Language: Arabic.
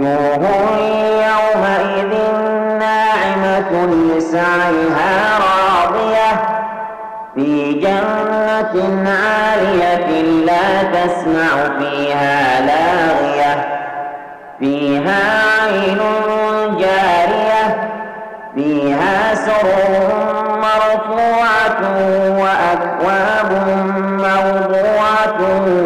وجوه يومئذ ناعمة لسعيها راضية. في جنة عالية لا تسمع فيها لاغية. فيها عين جارية. فيها سرر مرفوعة وأكواب موضوعة.